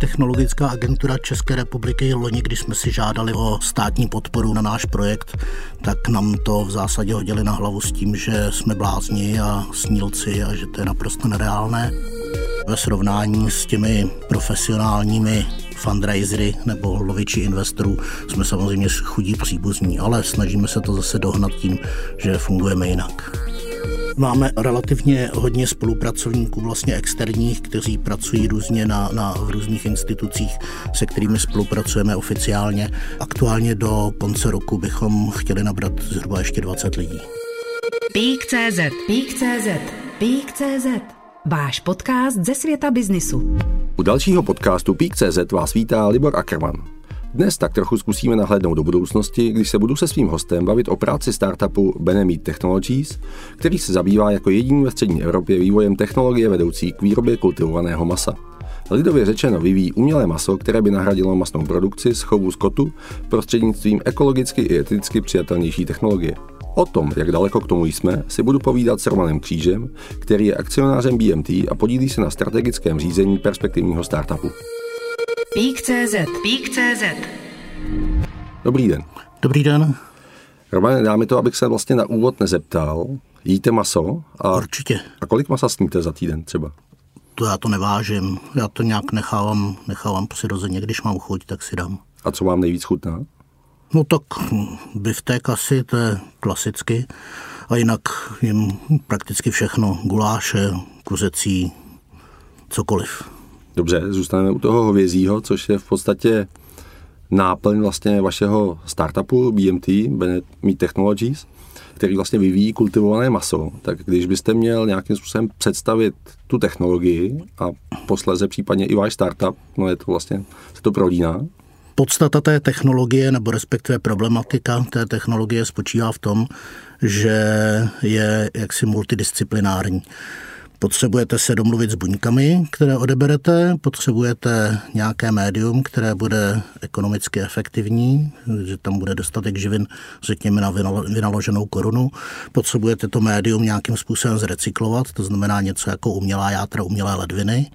technologická agentura České republiky loni, když jsme si žádali o státní podporu na náš projekt, tak nám to v zásadě hodili na hlavu s tím, že jsme blázni a snílci a že to je naprosto nereálné. Ve srovnání s těmi profesionálními fundraisery nebo loviči investorů jsme samozřejmě chudí příbuzní, ale snažíme se to zase dohnat tím, že fungujeme jinak. Máme relativně hodně spolupracovníků, vlastně externích, kteří pracují různě na, na v různých institucích, se kterými spolupracujeme oficiálně. Aktuálně do konce roku bychom chtěli nabrat zhruba ještě 20 lidí. Pík.cz Pík.cz Pík.cz Váš podcast ze světa biznisu. U dalšího podcastu Pík.cz vás vítá Libor Ackermann. Dnes tak trochu zkusíme nahlédnout do budoucnosti, když se budu se svým hostem bavit o práci startupu Benemit Technologies, který se zabývá jako jediný ve střední Evropě vývojem technologie vedoucí k výrobě kultivovaného masa. Lidově řečeno vyvíjí umělé maso, které by nahradilo masnou produkci z chovu skotu prostřednictvím ekologicky i eticky přijatelnější technologie. O tom, jak daleko k tomu jsme, si budu povídat s Romanem Křížem, který je akcionářem BMT a podílí se na strategickém řízení perspektivního startupu. Pík.cz Pík.cz Dobrý den. Dobrý den. Romane, dá mi to, abych se vlastně na úvod nezeptal. Jíte maso? A, Určitě. a kolik masa sníte za týden třeba? To já to nevážím. Já to nějak nechávám, nechávám přirozeně. Když mám chuť, tak si dám. A co vám nejvíc chutná? No tak hm, biftek asi, to je klasicky. A jinak jim prakticky všechno. Guláše, kuřecí, cokoliv. Dobře, zůstaneme u toho hovězího, což je v podstatě náplň vlastně vašeho startupu BMT, Bennett Meat Technologies, který vlastně vyvíjí kultivované maso. Tak když byste měl nějakým způsobem představit tu technologii a posléze případně i váš startup, no je to vlastně, se to prolíná, Podstata té technologie, nebo respektive problematika té technologie spočívá v tom, že je jaksi multidisciplinární. Potřebujete se domluvit s buňkami, které odeberete, potřebujete nějaké médium, které bude ekonomicky efektivní, že tam bude dostatek živin, řekněme, na vynaloženou korunu. Potřebujete to médium nějakým způsobem zrecyklovat, to znamená něco jako umělá játra, umělé ledviny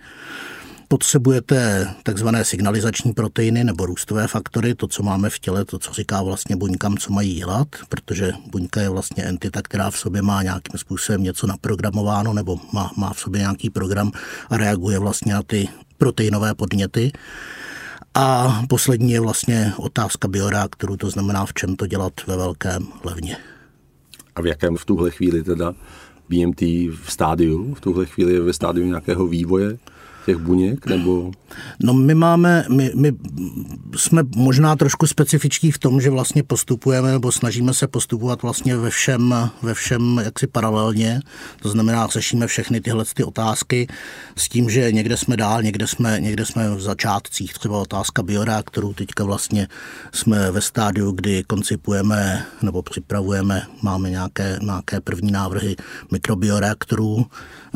potřebujete takzvané signalizační proteiny nebo růstové faktory, to, co máme v těle, to, co říká vlastně buňkám, co mají dělat, protože buňka je vlastně entita, která v sobě má nějakým způsobem něco naprogramováno nebo má, má v sobě nějaký program a reaguje vlastně na ty proteinové podněty. A poslední je vlastně otázka bioreaktoru, to znamená, v čem to dělat ve velkém levně. A v jakém v tuhle chvíli teda BMT v stádiu, v tuhle chvíli je ve stádiu nějakého vývoje? Těch buněk? Nebo... No my máme, my, my jsme možná trošku specifičtí v tom, že vlastně postupujeme nebo snažíme se postupovat vlastně ve všem, ve všem jaksi paralelně. To znamená, řešíme všechny tyhle ty otázky s tím, že někde jsme dál, někde jsme, někde jsme v začátcích. Třeba otázka bioreaktorů, teďka vlastně jsme ve stádiu, kdy koncipujeme nebo připravujeme, máme nějaké, nějaké první návrhy mikrobioreaktorů,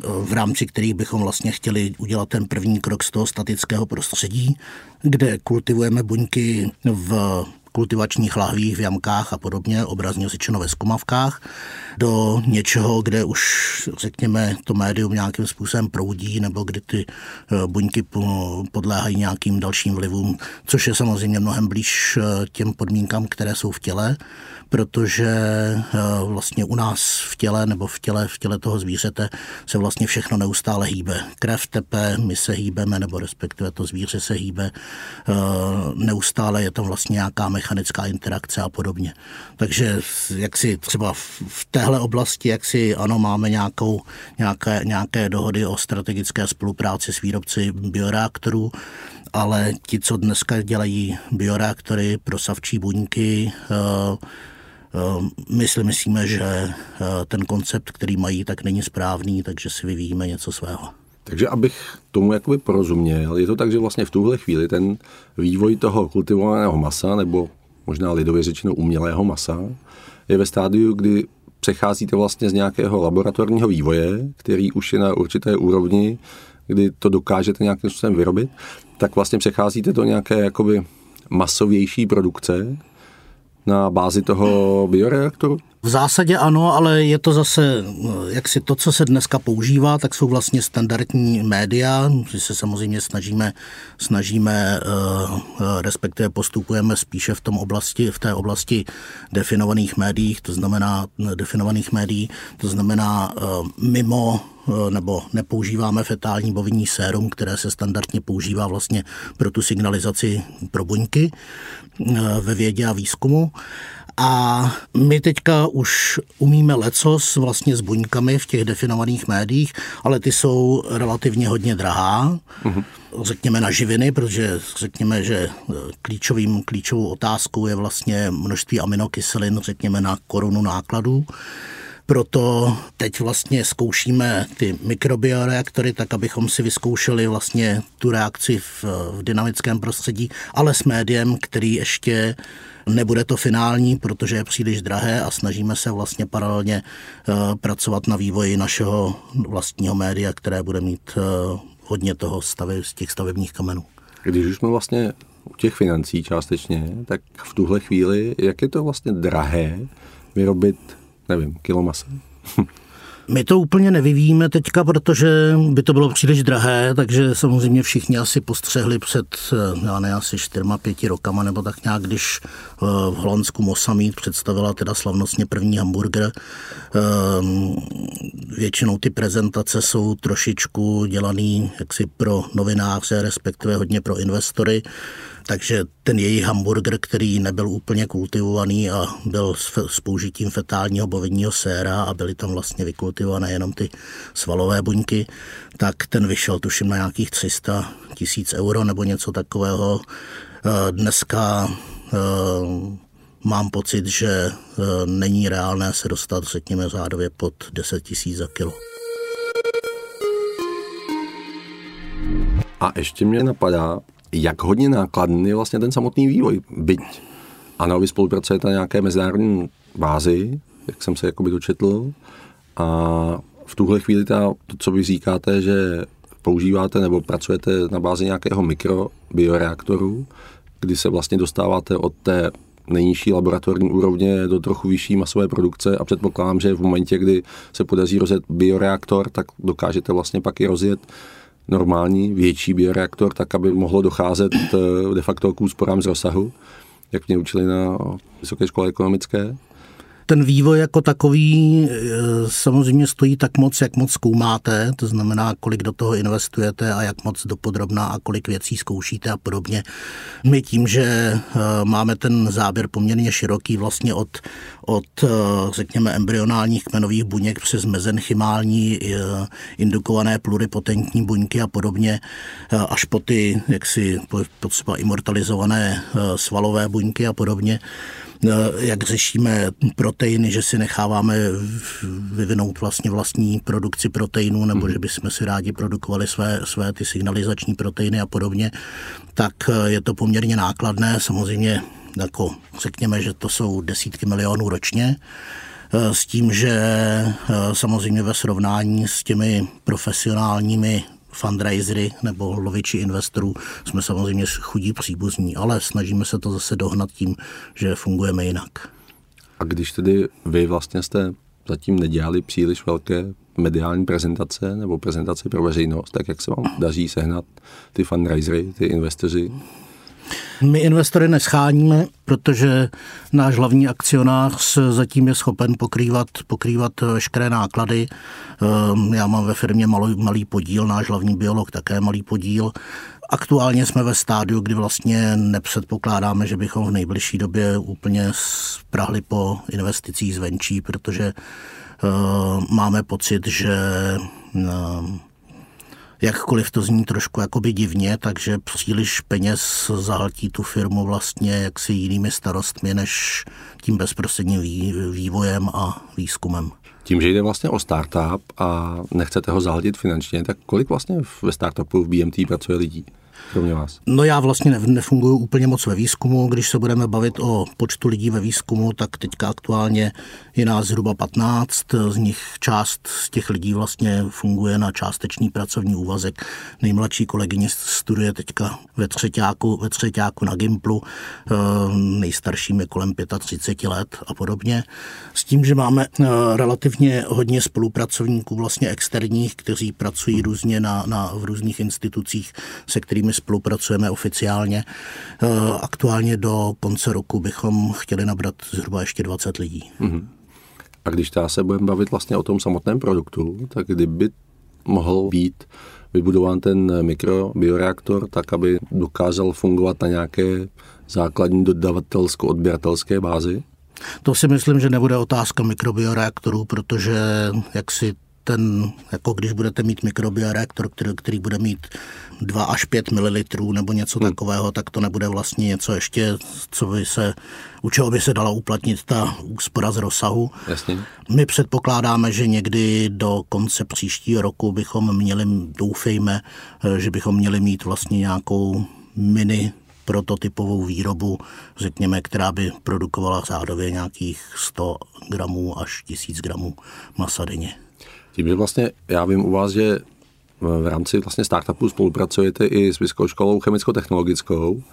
v rámci kterých bychom vlastně chtěli udělat ten první krok z toho statického prostředí, kde kultivujeme buňky v kultivačních lahvích, v jamkách a podobně, obrazně řečeno ve skomavkách, do něčeho, kde už, řekněme, to médium nějakým způsobem proudí, nebo kdy ty eh, buňky podléhají nějakým dalším vlivům, což je samozřejmě mnohem blíž eh, těm podmínkám, které jsou v těle protože eh, vlastně u nás v těle nebo v těle, v těle toho zvířete se vlastně všechno neustále hýbe. Krev tepe, my se hýbeme, nebo respektive to zvíře se hýbe, neustále je tam vlastně nějaká mechanická interakce a podobně. Takže jak si třeba v téhle oblasti, jak si ano, máme nějakou, nějaké, nějaké dohody o strategické spolupráci s výrobci bioreaktorů, ale ti, co dneska dělají bioreaktory pro savčí buňky, uh, Ehm, my si myslíme, že eh, ten koncept, který mají, tak není správný, takže si vyvíjíme něco svého. Takže abych tomu jakoby porozuměl, je to tak, že vlastně v tuhle chvíli ten vývoj toho kultivovaného masa, nebo možná lidově řečeno umělého masa, je ve stádiu, kdy přecházíte vlastně z nějakého laboratorního vývoje, který už je na určité úrovni, kdy to dokážete nějakým způsobem vyrobit, tak vlastně přecházíte do nějaké jakoby masovější produkce, na bázi toho bioreaktoru? V zásadě ano, ale je to zase, jak si to, co se dneska používá, tak jsou vlastně standardní média, my se samozřejmě snažíme, snažíme eh, respektive postupujeme spíše v tom oblasti, v té oblasti definovaných médií, to znamená definovaných médií, to znamená eh, mimo eh, nebo nepoužíváme fetální bovinní sérum, které se standardně používá vlastně pro tu signalizaci pro buňky ve vědě a výzkumu. A my teďka už umíme lecos vlastně s buňkami v těch definovaných médiích, ale ty jsou relativně hodně drahá. Uh-huh. Řekněme na živiny, protože řekněme, že klíčovým, klíčovou otázkou je vlastně množství aminokyselin, řekněme na korunu nákladů. Proto teď vlastně zkoušíme ty mikrobioreaktory, tak abychom si vyzkoušeli vlastně tu reakci v, v dynamickém prostředí, ale s médiem, který ještě Nebude to finální, protože je příliš drahé a snažíme se vlastně paralelně eh, pracovat na vývoji našeho vlastního média, které bude mít eh, hodně toho stavy, z těch stavebních kamenů. Když už jsme vlastně u těch financí částečně, tak v tuhle chvíli, jak je to vlastně drahé vyrobit, nevím, kilo masa? My to úplně nevyvíjíme teďka, protože by to bylo příliš drahé, takže samozřejmě všichni asi postřehli před, eh, já ne, asi čtyřma, pěti rokama, nebo tak nějak, když eh, v Holandsku Mosamít představila teda slavnostně první hamburger. Ehm, většinou ty prezentace jsou trošičku dělaný jaksi pro novináře, respektive hodně pro investory takže ten jejich hamburger, který nebyl úplně kultivovaný a byl s, s použitím fetálního bovinního séra a byly tam vlastně vykultivované jenom ty svalové buňky, tak ten vyšel tuším na nějakých 300 tisíc euro nebo něco takového. Eh, dneska eh, mám pocit, že eh, není reálné se dostat, řekněme, řádově pod 10 tisíc za kilo. A ještě mě napadá, jak hodně nákladný je vlastně ten samotný vývoj. Byť ano, vy spolupracujete na nějaké mezinárodní bázi, jak jsem se jakoby dočetl, a v tuhle chvíli ta, to, co vy říkáte, že používáte nebo pracujete na bázi nějakého mikrobioreaktoru, kdy se vlastně dostáváte od té nejnižší laboratorní úrovně do trochu vyšší masové produkce a předpokládám, že v momentě, kdy se podaří rozjet bioreaktor, tak dokážete vlastně pak i rozjet normální větší bioreaktor, tak aby mohlo docházet eh, de facto k úsporám z rozsahu, jak mě učili na Vysoké škole ekonomické ten vývoj jako takový e, samozřejmě stojí tak moc, jak moc zkoumáte, to znamená, kolik do toho investujete a jak moc dopodrobná a kolik věcí zkoušíte a podobně. My tím, že e, máme ten záběr poměrně široký vlastně od, od e, řekněme, embryonálních kmenových buněk přes mezenchymální indukované pluripotentní buňky a podobně, až po ty jaksi potřeba imortalizované svalové buňky a podobně, jak řešíme proteiny, že si necháváme vyvinout vlastně vlastní produkci proteinů, nebo mm. že bychom si rádi produkovali své, své ty signalizační proteiny a podobně, tak eh, je to poměrně nákladné. Samozřejmě jako řekněme, že to jsou desítky milionů ročně, eh, s tím, že eh, samozřejmě ve srovnání s těmi profesionálními fundraisery nebo loviči investorů jsme samozřejmě chudí příbuzní, ale snažíme se to zase dohnat tím, že fungujeme jinak. A když tedy vy vlastně jste zatím nedělali příliš velké mediální prezentace nebo prezentace pro veřejnost, tak jak se vám daří sehnat ty fundraisery, ty investoři, my investory nescháníme, protože náš hlavní akcionář zatím je schopen pokrývat, pokrývat veškeré náklady. Ehm, já mám ve firmě malý, malý podíl, náš hlavní biolog také malý podíl. Aktuálně jsme ve stádiu, kdy vlastně nepředpokládáme, že bychom v nejbližší době úplně sprahli po investicích zvenčí, protože ehm, máme pocit, že ehm, jakkoliv to zní trošku jakoby divně, takže příliš peněz zahltí tu firmu vlastně jaksi jinými starostmi, než tím bezprostředním vývojem a výzkumem. Tím, že jde vlastně o startup a nechcete ho zahltit finančně, tak kolik vlastně ve startupu v BMT pracuje lidí? Kromě vás? No já vlastně nefunguji úplně moc ve výzkumu. Když se budeme bavit o počtu lidí ve výzkumu, tak teďka aktuálně je nás zhruba 15. Z nich část z těch lidí vlastně funguje na částečný pracovní úvazek. Nejmladší kolegyně studuje teďka ve třetíku, ve třetíku na Gimplu, eh, nejstarším je kolem 35 let a podobně. S tím, že máme eh, relativně hodně spolupracovníků vlastně externích, kteří pracují různě na, na, v různých institucích, se kterými spolupracujeme oficiálně. Eh, aktuálně do konce roku bychom chtěli nabrat zhruba ještě 20 lidí. Mm-hmm. A když ta se budeme bavit vlastně o tom samotném produktu, tak kdyby mohl být vybudován ten mikrobioreaktor tak, aby dokázal fungovat na nějaké základní dodavatelsko-odběratelské bázi? To si myslím, že nebude otázka mikrobioreaktorů, protože jak si ten, jako když budete mít mikrobioreaktor, který, který bude mít 2 až 5 ml nebo něco hmm. takového, tak to nebude vlastně něco ještě, co by se, u čeho by se dala uplatnit ta úspora z rozsahu. Jasně. My předpokládáme, že někdy do konce příštího roku bychom měli, doufejme, že bychom měli mít vlastně nějakou mini prototypovou výrobu, řekněme, která by produkovala řádově nějakých 100 gramů až 1000 gramů masa denně. Tím, že vlastně já vím u vás, že v rámci vlastně startupu spolupracujete i s Vysokou školou chemicko-technologickou,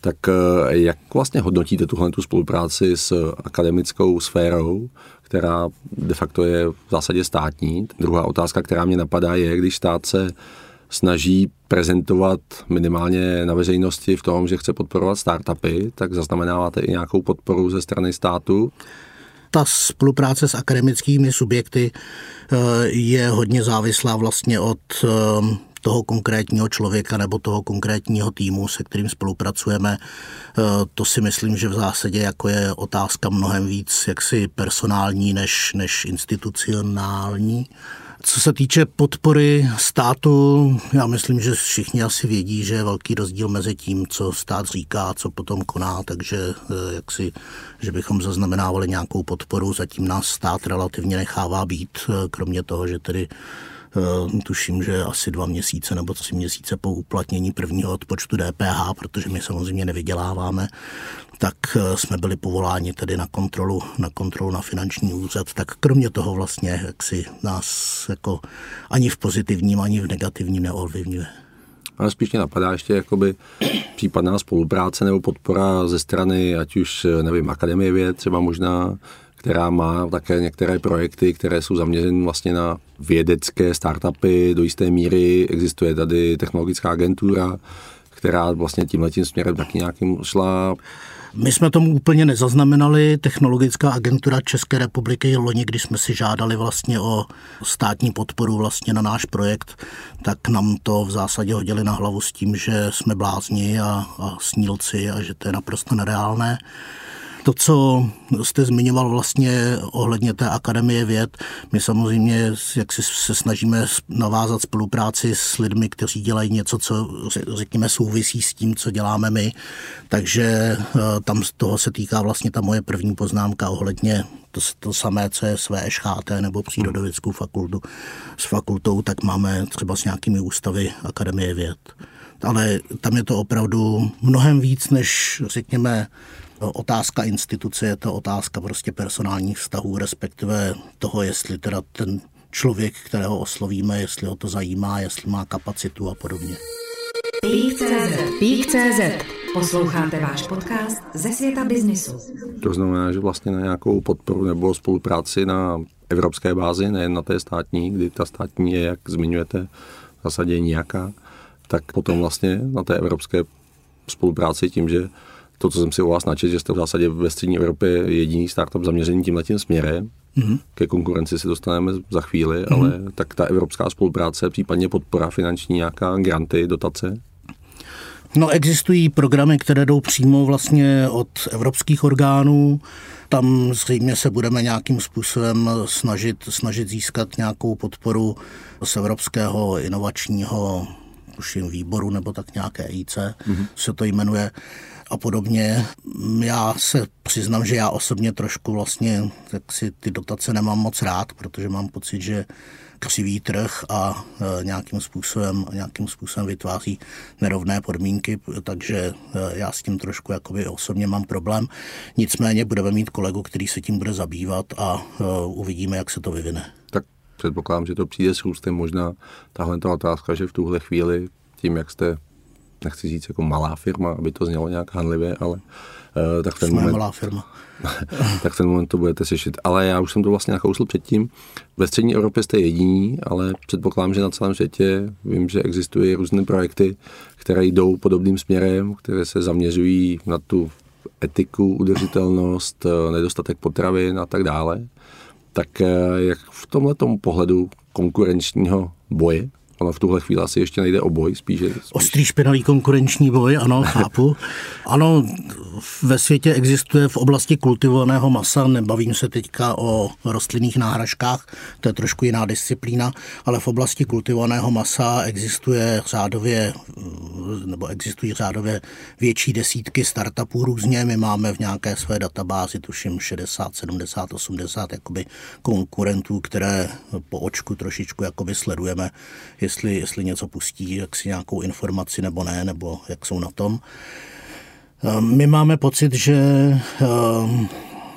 tak eh, jak vlastně hodnotíte tuhle tu spolupráci s akademickou sférou, která de facto je v zásadě státní? Druhá otázka, která mě napadá, je, když stát se snaží prezentovat minimálně na veřejnosti v tom, že chce podporovat startupy, tak zaznamenáváte i nějakou podporu ze strany státu? Ta spolupráce s akademickými subjekty eh, je hodně závislá vlastně od eh, toho konkrétního člověka nebo toho konkrétního týmu, se kterým spolupracujeme. Eh, to si myslím, že v zásadě jako je otázka mnohem víc jaksi personální než, než institucionální. Co se týče podpory státu, já myslím, že všichni asi vědí, že je velký rozdíl mezi tím, co stát říká a co potom koná, takže eh, jak si, že bychom zaznamenávali nějakou podporu, zatím nás stát relativně nechává být, eh, kromě toho, že tedy tuším, že asi dva měsíce nebo tři měsíce po uplatnění prvního odpočtu DPH, protože my samozřejmě nevyděláváme, tak eh, jsme byli povoláni tedy na kontrolu, na kontrolu na finanční úřad, tak kromě toho vlastně jak si nás jako ani v pozitivním, ani v negativním neovlivňuje. Ale spíš mě napadá ještě jakoby případná spolupráce nebo podpora ze strany, ať už, nevím, Akademie věd, třeba možná která má také některé projekty, které jsou zaměřeny vlastně na vědecké startupy. Do jisté míry existuje tady technologická agentura, která vlastně tímhle tím směrem taky nějakým šla. My jsme tomu úplně nezaznamenali. Technologická agentura České republiky loni, když jsme si žádali vlastně o státní podporu vlastně na náš projekt, tak nám to v zásadě hodili na hlavu s tím, že jsme blázni a, a snílci a že to je naprosto nereálné. To, co jste zmiňoval vlastně ohledně té Akademie věd, my samozřejmě jak si se snažíme navázat spolupráci s lidmi, kteří dělají něco, co řekněme souvisí s tím, co děláme my. Takže eh, tam z toho se týká vlastně ta moje první poznámka ohledně to, to samé, co je své SHT nebo přírodovědskou fakultu. S fakultou tak máme třeba s nějakými ústavy Akademie věd. Ale tam je to opravdu mnohem víc, než řekněme otázka instituce, je to otázka prostě personálních vztahů, respektive toho, jestli teda ten člověk, kterého oslovíme, jestli ho to zajímá, jestli má kapacitu a podobně. Pík.cz Posloucháte váš podcast ze světa biznisu. To znamená, že vlastně na nějakou podporu nebo spolupráci na evropské bázi, nejen na té státní, kdy ta státní je, jak zmiňujete, v zásadě nějaká, tak potom vlastně na té evropské spolupráci tím, že to, co jsem si u vás načet, že jste v zásadě ve střední Evropě jediný startup zaměřený tímhle tím směrem. Mm-hmm. Ke konkurenci se dostaneme za chvíli, mm-hmm. ale tak ta evropská spolupráce, případně podpora finanční, nějaká granty, dotace? No, existují programy, které jdou přímo vlastně od evropských orgánů. Tam zřejmě se budeme nějakým způsobem snažit, snažit získat nějakou podporu z Evropského inovačního tuším výboru nebo tak nějaké IC, mm-hmm. se to jmenuje. A podobně. Já se přiznám, že já osobně trošku vlastně tak si ty dotace nemám moc rád, protože mám pocit, že křivý trh a e, nějakým způsobem, nějakým způsobem vytváří nerovné podmínky, takže e, já s tím trošku jakoby osobně mám problém. Nicméně budeme mít kolegu, který se tím bude zabývat a e, uvidíme, jak se to vyvine. Tak předpokládám, že to přijde s růstem možná tahle ta otázka, že v tuhle chvíli tím, jak jste nechci říct jako malá firma, aby to znělo nějak hanlivě, ale uh, tak v ten Jsme moment... malá firma. tak v ten moment to budete slyšet. Ale já už jsem to vlastně nakousl předtím. Ve střední Evropě jste jediní, ale předpokládám, že na celém světě vím, že existují různé projekty, které jdou podobným směrem, které se zaměřují na tu etiku, udržitelnost, eh, nedostatek potravin a tak dále. Tak eh, jak v tomhle pohledu konkurenčního boje Ono v tuhle chvíli asi ještě nejde o boj, spíš. Je, spíš... Ostrý špinavý konkurenční boj, ano, chápu. ano, ve světě existuje v oblasti kultivovaného masa, nebavím se teďka o rostlinných náhražkách, to je trošku jiná disciplína, ale v oblasti kultivovaného masa existuje řádově, nebo existují řádově větší desítky startupů různě. My máme v nějaké své databázi, tuším 60, 70, 80 jakoby konkurentů, které po očku trošičku jakoby sledujeme, jestli, jestli něco pustí, jak si nějakou informaci nebo ne, nebo jak jsou na tom. Ehm, my máme pocit, že ehm,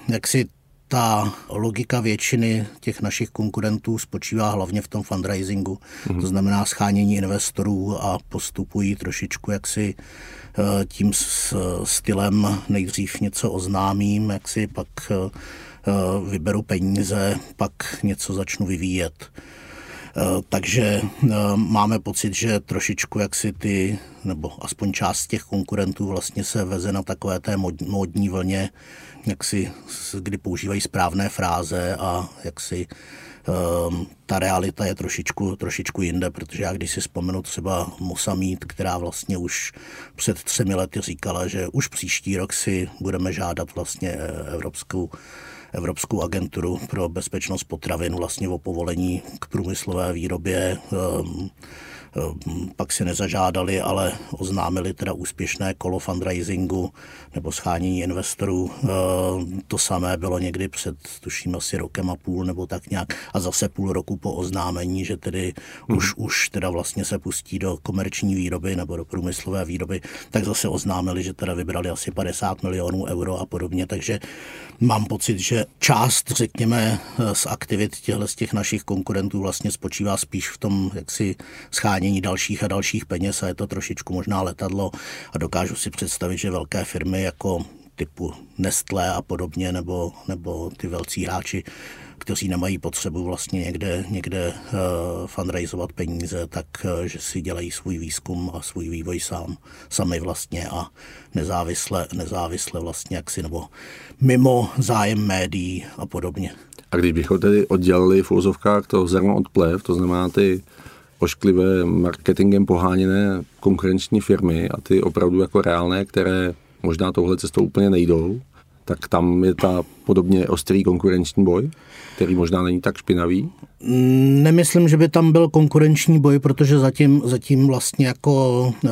jak si ta logika většiny těch našich konkurentů spočívá hlavně v tom fundraisingu, mm-hmm. to znamená schánění investorů a postupují trošičku jaksi eh, tím stylem nejdřív něco oznámím, jak si pak eh, vyberu peníze, pak něco začnu vyvíjet. Eh, takže eh, máme pocit, že trošičku jak si ty, nebo aspoň část těch konkurentů vlastně se veze na takové té módní vlně, jak si, kdy používají správné fráze a jak si um, ta realita je trošičku, trošičku jinde, protože já když si vzpomenu třeba Musamít, která vlastně už před třemi lety říkala, že už příští rok si budeme žádat vlastně Evropskou Evropskou agenturu pro bezpečnost potravin vlastně o povolení k průmyslové výrobě um, pak si nezažádali, ale oznámili teda úspěšné kolo fundraisingu nebo schánění investorů. Ehm, to samé bylo někdy před, tuším, asi rokem a půl nebo tak nějak a zase půl roku po oznámení, že tedy hmm. už, už teda vlastně se pustí do komerční výroby nebo do průmyslové výroby, tak zase oznámili, že teda vybrali asi 50 milionů euro a podobně, takže mám pocit, že část, řekněme, z aktivit těchto z těch našich konkurentů vlastně spočívá spíš v tom, jak si schání schánění dalších a dalších peněz a je to trošičku možná letadlo a dokážu si představit, že velké firmy jako typu Nestlé a podobně, nebo, nebo ty velcí hráči, kteří nemají potřebu vlastně někde, někde uh, fundraizovat peníze, tak uh, že si dělají svůj výzkum a svůj vývoj sám, sami vlastně a nezávisle, nezávisle vlastně jaksi, nebo mimo zájem médií a podobně. A když bychom tedy oddělili v úzovkách to zrno od plev, to znamená ty ošklivé marketingem poháněné konkurenční firmy a ty opravdu jako reálné, které možná touhle cestou úplně nejdou, tak tam je ta podobně ostrý konkurenční boj, který možná není tak špinavý? Nemyslím, že by tam byl konkurenční boj, protože zatím, zatím vlastně jako eh,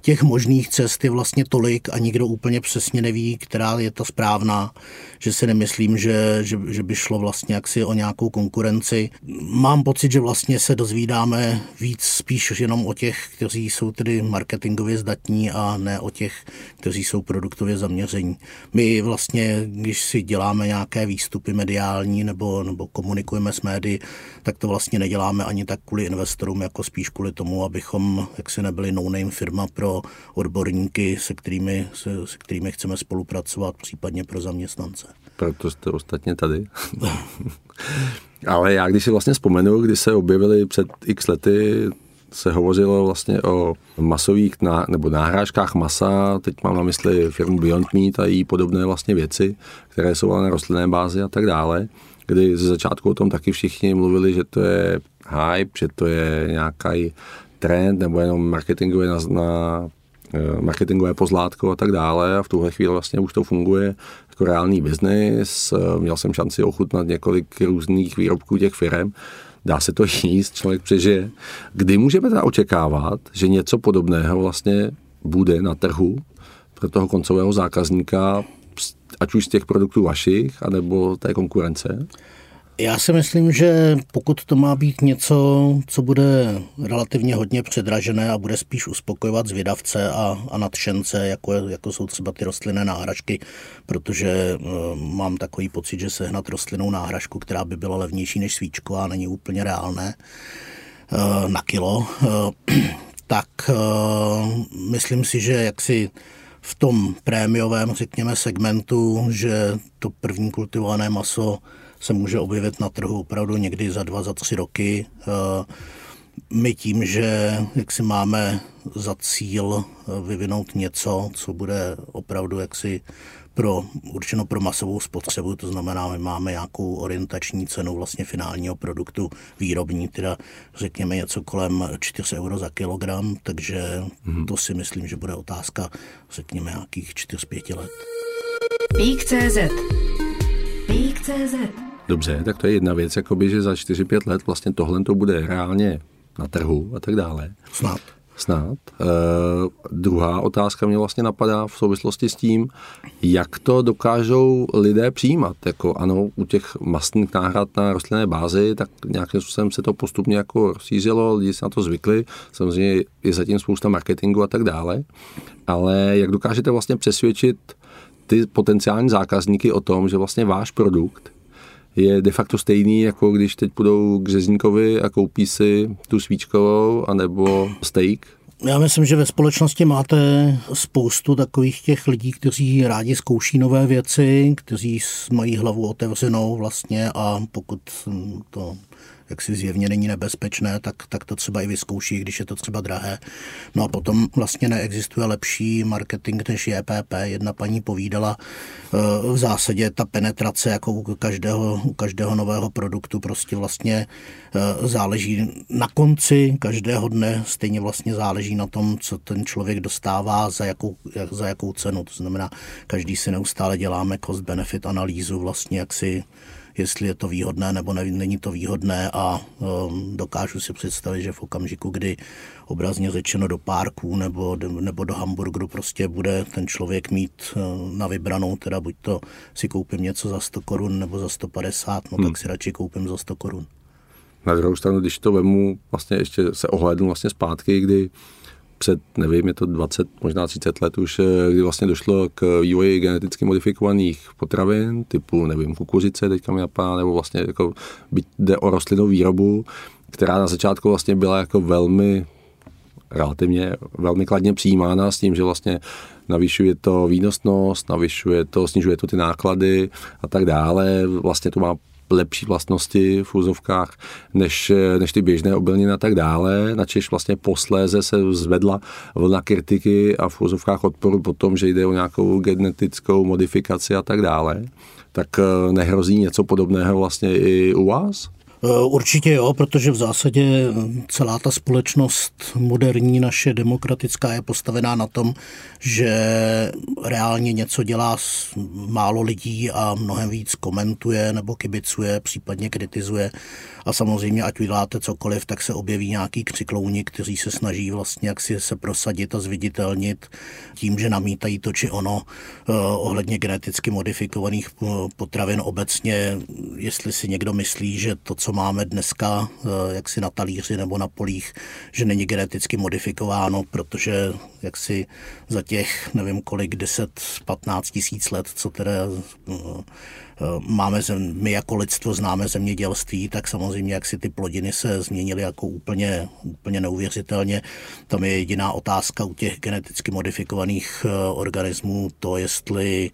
těch možných cest je vlastně tolik a nikdo úplně přesně neví, která je ta správná, že si nemyslím, že, že, že by šlo vlastně jaksi o nějakou konkurenci. Mám pocit, že vlastně se dozvídáme víc spíš jenom o těch, kteří jsou tedy marketingově zdatní a ne o těch, kteří jsou produktově zaměření. My vlastně, když si děláme nějaké výstupy mediální nebo, nebo komunikujeme s médií, tak to vlastně neděláme ani tak kvůli investorům, jako spíš kvůli tomu, abychom jaksi nebyli no-name firma pro odborníky, se kterými, se, se kterými chceme spolupracovat, případně pro zaměstnance. Proto jste ostatně tady. Ale já když si vlastně vzpomenu, kdy se objevily před x lety se hovořilo vlastně o masových ná, nebo náhrážkách masa, teď mám na mysli firmu Beyond Meat a její podobné vlastně věci, které jsou ale na rostlinné bázi a tak dále kdy ze začátku o tom taky všichni mluvili, že to je hype, že to je nějaký trend nebo jenom marketingové na, na eh, marketingové pozlátko a tak dále a v tuhle chvíli vlastně už to funguje jako reálný biznis. Měl jsem šanci ochutnat několik různých výrobků těch firm. Dá se to jíst, člověk přežije. Kdy můžeme teda očekávat, že něco podobného vlastně bude na trhu pro toho koncového zákazníka, ať už z těch produktů vašich, anebo té konkurence? Já si myslím, že pokud to má být něco, co bude relativně hodně předražené a bude spíš uspokojovat zvědavce a, a nadšence, jako, jako jsou třeba ty rostlinné náhražky, protože uh, mám takový pocit, že sehnat rostlinnou náhražku, která by byla levnější než svíčková, není úplně reálné uh, na kilo, uh, tak uh, myslím si, že jaksi v tom prémiovém, řekněme, segmentu, že to první kultivované maso se může objevit na trhu opravdu někdy za dva, za tři roky. Eh, my tím, že jak si máme za cíl eh, vyvinout něco, co bude opravdu jaksi pro, určeno pro masovou spotřebu, to znamená, my máme nějakou orientační cenu vlastně finálního produktu výrobní, teda řekněme něco kolem 4 euro za kilogram, takže hmm. to si myslím, že bude otázka řekněme nějakých 4-5 let. Pík.cz Pík.cz Dobře, tak to je jedna věc, jakoby, že za 4-5 let vlastně tohle to bude reálně na trhu a tak dále. Snad. Snad. E, druhá otázka mě vlastně napadá v souvislosti s tím, jak to dokážou lidé přijímat. Jako ano, u těch mastných náhrad na rostlinné bázi, tak nějakým způsobem se to postupně jako rozšířilo, lidi se na to zvykli, samozřejmě je zatím spousta marketingu a tak dále, ale jak dokážete vlastně přesvědčit ty potenciální zákazníky o tom, že vlastně váš produkt je de facto stejný, jako když teď půjdou k řezníkovi a koupí si tu svíčkovou anebo steak. Já myslím, že ve společnosti máte spoustu takových těch lidí, kteří rádi zkouší nové věci, kteří mají hlavu otevřenou vlastně a pokud to jak si zjevně není nebezpečné, tak, tak to třeba i vyzkouší, když je to třeba drahé. No a potom vlastně neexistuje lepší marketing než JPP. Jedna paní povídala, eh, v zásadě ta penetrace jako u každého, u každého nového produktu prostě vlastně eh, záleží na konci každého dne, stejně vlastně záleží na tom, co ten člověk dostává, za jakou, za jakou cenu. To znamená, každý si neustále děláme cost-benefit analýzu, vlastně jak si jestli je to výhodné nebo ne, není to výhodné a um, dokážu si představit, že v okamžiku, kdy obrazně řečeno do párků nebo, nebo do hamburgeru prostě bude ten člověk mít uh, na vybranou, teda buď to si koupím něco za 100 korun nebo za 150, no hmm. tak si radši koupím za 100 korun. Na druhou stranu, když to vemu, vlastně ještě se ohlédnu vlastně zpátky, kdy před, nevím, je to 20, možná 30 let už, eh, kdy vlastně došlo k vývoji geneticky modifikovaných potravin, typu, nevím, kukuřice, teďka mi napadá, nebo vlastně jako jde o rostlinnou výrobu, která na začátku vlastně byla jako velmi relativně velmi kladně přijímána s tím, že vlastně navyšuje to výnosnost, navyšuje to, snižuje to ty náklady a tak dále. Vlastně to má lepší vlastnosti v úzovkách než, než ty běžné obilniny a tak dále, načež vlastně posléze se zvedla vlna kritiky a v úzovkách odporu po tom, že jde o nějakou genetickou modifikaci a tak dále. Tak eh, nehrozí něco podobného vlastně i u vás? Eh, určitě jo, protože v zásadě eh, celá ta společnost moderní, naše demokratická, je postavená na tom, že reálně něco dělá málo lidí a mnohem víc komentuje nebo kibicuje, případně kritizuje. A samozřejmě, ať uděláte cokoliv, tak se objeví nějaký křiklouni, kteří se snaží vlastně jak si se prosadit a zviditelnit tím, že namítají to či ono eh, ohledně geneticky modifikovaných potravin obecně, jestli si někdo myslí, že to, co máme dneska eh, jaksi na talíři nebo na polích, že není geneticky modifikováno, protože jaksi za těch, nevím kolik, 10-15 tisíc let, co teda eh, eh, máme zem, my jako lidstvo známe zemědělství, tak samozřejmě jak si ty plodiny se změnily jako úplně, úplně neuvěřitelně. Tam je jediná otázka u těch geneticky modifikovaných organismů, to jestli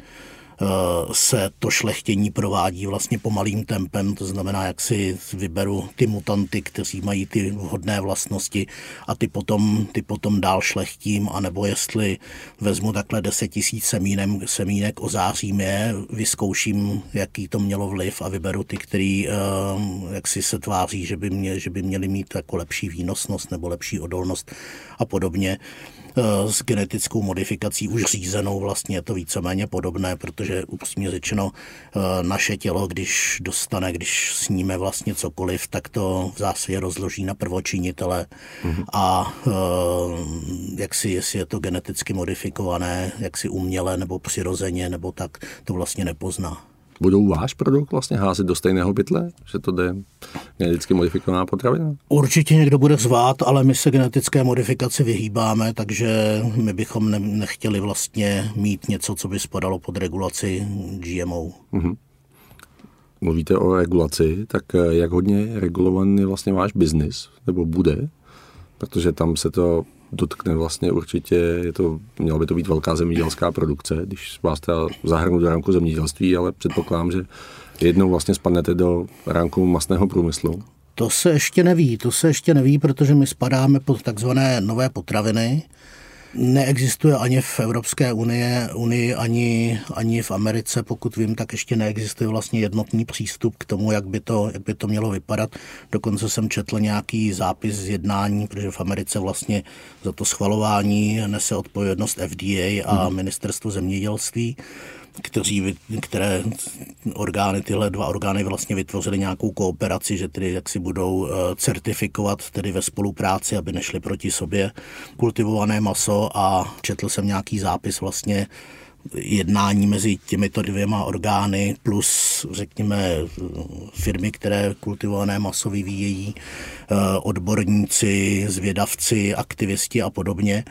se to šlechtění provádí vlastně pomalým tempem, to znamená, jak si vyberu ty mutanty, kteří mají ty vhodné vlastnosti a ty potom, ty potom dál šlechtím, anebo jestli vezmu takhle 10 tisíc semínem, semínek, ozářím je, vyzkouším, jaký to mělo vliv a vyberu ty, který eh, jak si se tváří, že by, mě, že by měli mít jako lepší výnosnost nebo lepší odolnost a podobně. S genetickou modifikací už řízenou, vlastně je to víceméně podobné, protože upřímně řečeno naše tělo, když dostane, když sníme vlastně cokoliv, tak to v zásadě rozloží na prvočinitele mm-hmm. a jak si, jestli je to geneticky modifikované, jak si uměle nebo přirozeně, nebo tak, to vlastně nepozná. Budou váš produkt vlastně házet do stejného pytle, že to jde geneticky modifikovaná potravina? Určitě někdo bude zvát, ale my se genetické modifikaci vyhýbáme, takže my bychom ne- nechtěli vlastně mít něco, co by spadalo pod regulaci GMO. Mm-hmm. Mluvíte o regulaci, tak jak hodně regulovaný je vlastně váš biznis, nebo bude? Protože tam se to dotkne vlastně určitě, je to, měla by to být velká zemědělská produkce, když vás teda zahrnu do ranku zemědělství, ale předpokládám, že jednou vlastně spadnete do ranku masného průmyslu. To se ještě neví, to se ještě neví, protože my spadáme pod takzvané nové potraviny, Neexistuje ani v Evropské unie, unii, ani, ani v Americe, pokud vím, tak ještě neexistuje vlastně jednotný přístup k tomu, jak by, to, jak by to mělo vypadat. Dokonce jsem četl nějaký zápis z jednání, protože v Americe vlastně za to schvalování nese odpovědnost FDA a hmm. ministerstvo zemědělství kteří, které orgány, tyhle dva orgány vlastně vytvořily nějakou kooperaci, že tedy jak si budou eh, certifikovat tedy ve spolupráci, aby nešli proti sobě kultivované maso a četl jsem nějaký zápis vlastně jednání mezi těmito dvěma orgány plus, řekněme, firmy, které kultivované maso vyvíjejí, eh, odborníci, zvědavci, aktivisti a podobně.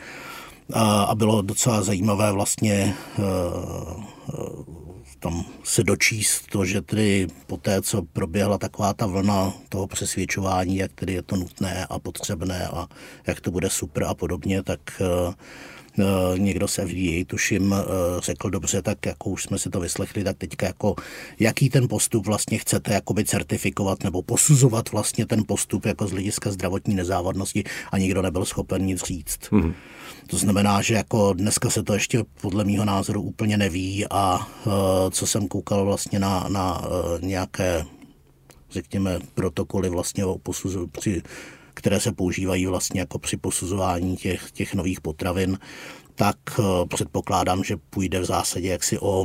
A bylo docela zajímavé vlastně eh, tam se dočíst to, že tedy po té, co proběhla taková ta vlna toho přesvědčování, jak tedy je to nutné a potřebné a jak to bude super a podobně, tak eh, eh, někdo se FDA, tuším, eh, řekl dobře, tak jako už jsme si to vyslechli, tak teďka jako jaký ten postup vlastně chcete jakoby certifikovat nebo posuzovat vlastně ten postup jako z hlediska zdravotní nezávadnosti a nikdo nebyl schopen nic říct. Mm-hmm. To znamená, že jako dneska se to ještě podle mého názoru úplně neví a uh, co jsem koukal vlastně na, na uh, nějaké, řekněme, protokoly vlastně o posuzu, při, které se používají vlastně jako při posuzování těch, těch nových potravin, tak uh, předpokládám, že půjde v zásadě jaksi o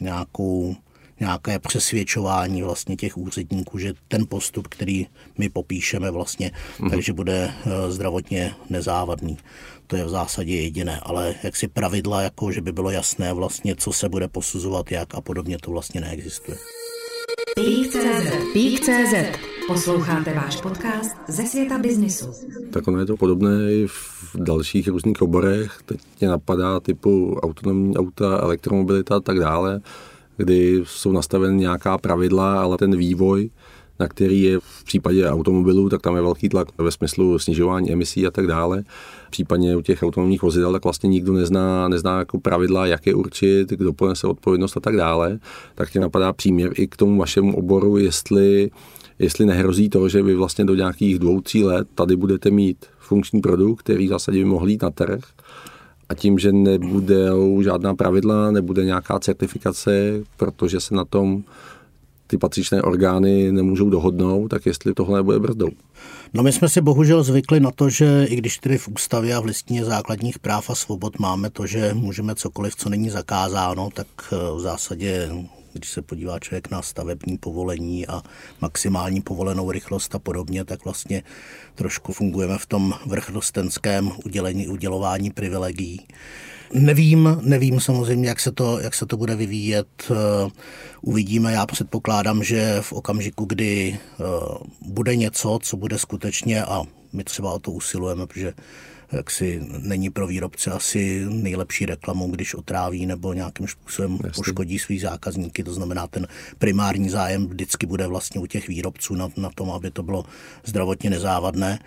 nějakou nějaké přesvědčování vlastně těch úředníků, že ten postup, který my popíšeme vlastně, mm-hmm. takže bude zdravotně nezávadný. To je v zásadě jediné, ale jak si pravidla, jako že by bylo jasné vlastně, co se bude posuzovat, jak a podobně, to vlastně neexistuje. Pík.cz Pík.cz Posloucháte váš podcast ze světa biznisu. Tak ono je to podobné i v dalších různých oborech. Teď mě napadá typu autonomní auta, elektromobilita a tak dále, kdy jsou nastaveny nějaká pravidla, ale ten vývoj na který je v případě automobilů, tak tam je velký tlak ve smyslu snižování emisí a tak dále. Případně u těch autonomních vozidel, tak vlastně nikdo nezná, nezná jako pravidla, jak je určit, kdo ponese odpovědnost a tak dále. Tak tě napadá příměr i k tomu vašemu oboru, jestli jestli nehrozí to, že vy vlastně do nějakých dvou, tří let tady budete mít funkční produkt, který v zásadě by mohl jít na trh, a tím, že nebude žádná pravidla, nebude nějaká certifikace, protože se na tom ty patřičné orgány nemůžou dohodnout, tak jestli tohle nebude brzdou. No my jsme si bohužel zvykli na to, že i když tedy v ústavě a v listině základních práv a svobod máme to, že můžeme cokoliv, co není zakázáno, tak eh, v zásadě když se podívá člověk na stavební povolení a maximální povolenou rychlost a podobně, tak vlastně trošku fungujeme v tom vrchnostenském udělení, udělování privilegií. Nevím, nevím samozřejmě, jak se to, jak se to bude vyvíjet. Uvidíme. Já předpokládám, že v okamžiku, kdy eh, bude něco, co bude skutečně, a my třeba o to usilujeme, protože si není pro výrobce asi nejlepší reklamu, když otráví nebo nějakým způsobem Jasně. poškodí svý zákazníky. To znamená, ten primární zájem vždycky bude vlastně u těch výrobců na, na tom, aby to bylo zdravotně nezávadné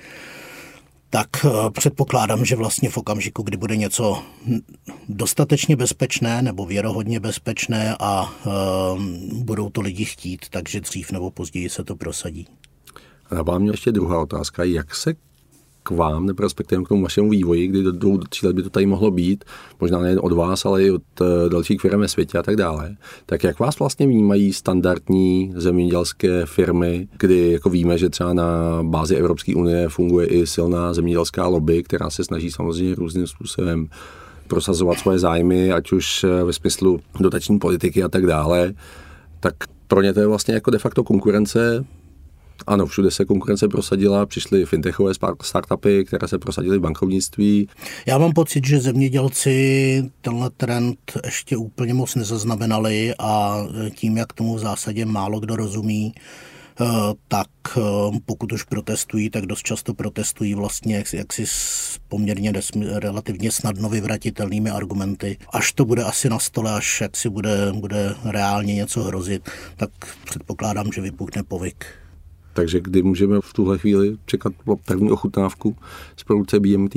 tak eh, předpokládám, že vlastně v okamžiku, kdy bude něco dostatečně bezpečné nebo věrohodně bezpečné a um, budou to lidi chtít, takže dřív nebo později se to prosadí. A vám mě ještě druhá otázka. Jak se k vám, nebo respektive k tomu vašemu vývoji, kdy do dvou, tří let by to tady mohlo být, možná nejen od vás, ale i od uh, dalších firm ve světě a tak dále. Tak jak vás vlastně vnímají standardní zemědělské firmy, kdy jako víme, že třeba na bázi Evropské unie funguje i silná zemědělská lobby, která se snaží samozřejmě různým způsobem prosazovat svoje zájmy, ať už eh, ve smyslu dotační politiky a tak dále, tak pro ně to je vlastně jako de facto konkurence ano, všude se konkurence prosadila, přišly fintechové startupy, které se prosadily v bankovnictví. Já mám pocit, že zemědělci tenhle trend ještě úplně moc nezaznamenali a tím, jak tomu v zásadě málo kdo rozumí, eh, tak eh, pokud už protestují, tak dost často protestují vlastně jaksi s poměrně relativně snadno vyvratitelnými argumenty. Až to bude asi na stole, až jak si bude, bude reálně něco hrozit, tak předpokládám, že vypukne povyk. Takže kdy můžeme v tuhle chvíli čekat první ochutnávku z produkce BMT?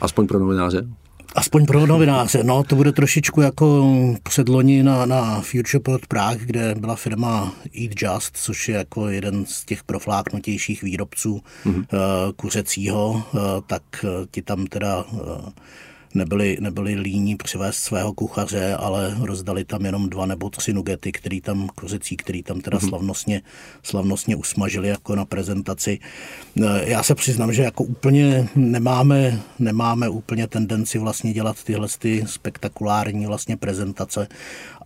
Aspoň pro novináře? Aspoň pro novináře, no to bude trošičku jako předloni na, na FuturePort Prague, kde byla firma Eat Just, což je jako jeden z těch profláknutějších výrobců mm-hmm. uh, kuřecího, uh, tak uh, ti tam teda uh, nebyli, nebyli líní přivést svého kuchaře, ale rozdali tam jenom dva nebo tři nugety, který tam, kořecí, který tam teda mm-hmm. slavnostně, slavnostně usmažili jako na prezentaci. E, já se přiznám, že jako úplně nemáme, nemáme úplně tendenci vlastně dělat tyhle ty spektakulární vlastně prezentace,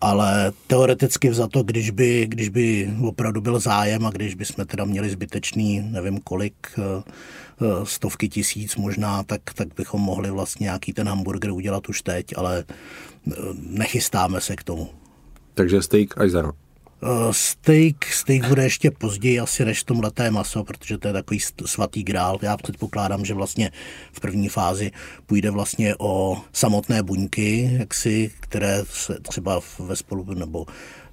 ale teoreticky vzato, když by, když by opravdu byl zájem a když by jsme teda měli zbytečný, nevím kolik, e, Eh, stovky tisíc možná, tak, tak bychom mohli vlastně nějaký ten hamburger udělat už teď, ale eh, nechystáme se k tomu. Takže steak až za rok. Uh, steak, steak bude ještě později asi než to mleté maso, protože to je takový svatý grál. Já předpokládám, že vlastně v první fázi půjde vlastně o samotné buňky, jaksi, které se třeba ve spolu nebo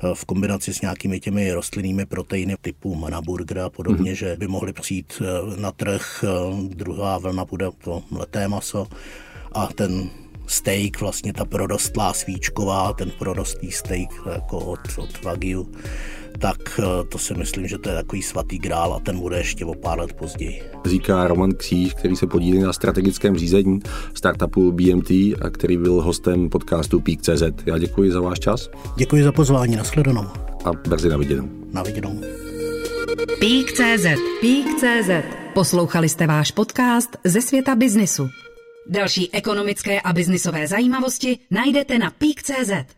Eh, v kombinaci s nějakými těmi rostlinnými proteiny typu manaburger a podobně, mm-hmm. že by mohly přijít eh, na trh. Eh, druhá vlna bude to mleté maso a ten steak, vlastně ta prodostlá svíčková, ten prodostlý steak jako od, od Wagyu, tak to si myslím, že to je takový svatý grál a ten bude ještě o pár let později. Říká Roman Kříž, který se podílí na strategickém řízení startupu BMT a který byl hostem podcastu Peak.cz. Já děkuji za váš čas. Děkuji za pozvání, nashledanou. A brzy na viděnou. Na viděnou. Peak.cz Peak.cz Poslouchali jste váš podcast ze světa biznisu. Další ekonomické a biznisové zajímavosti najdete na Peak.cz.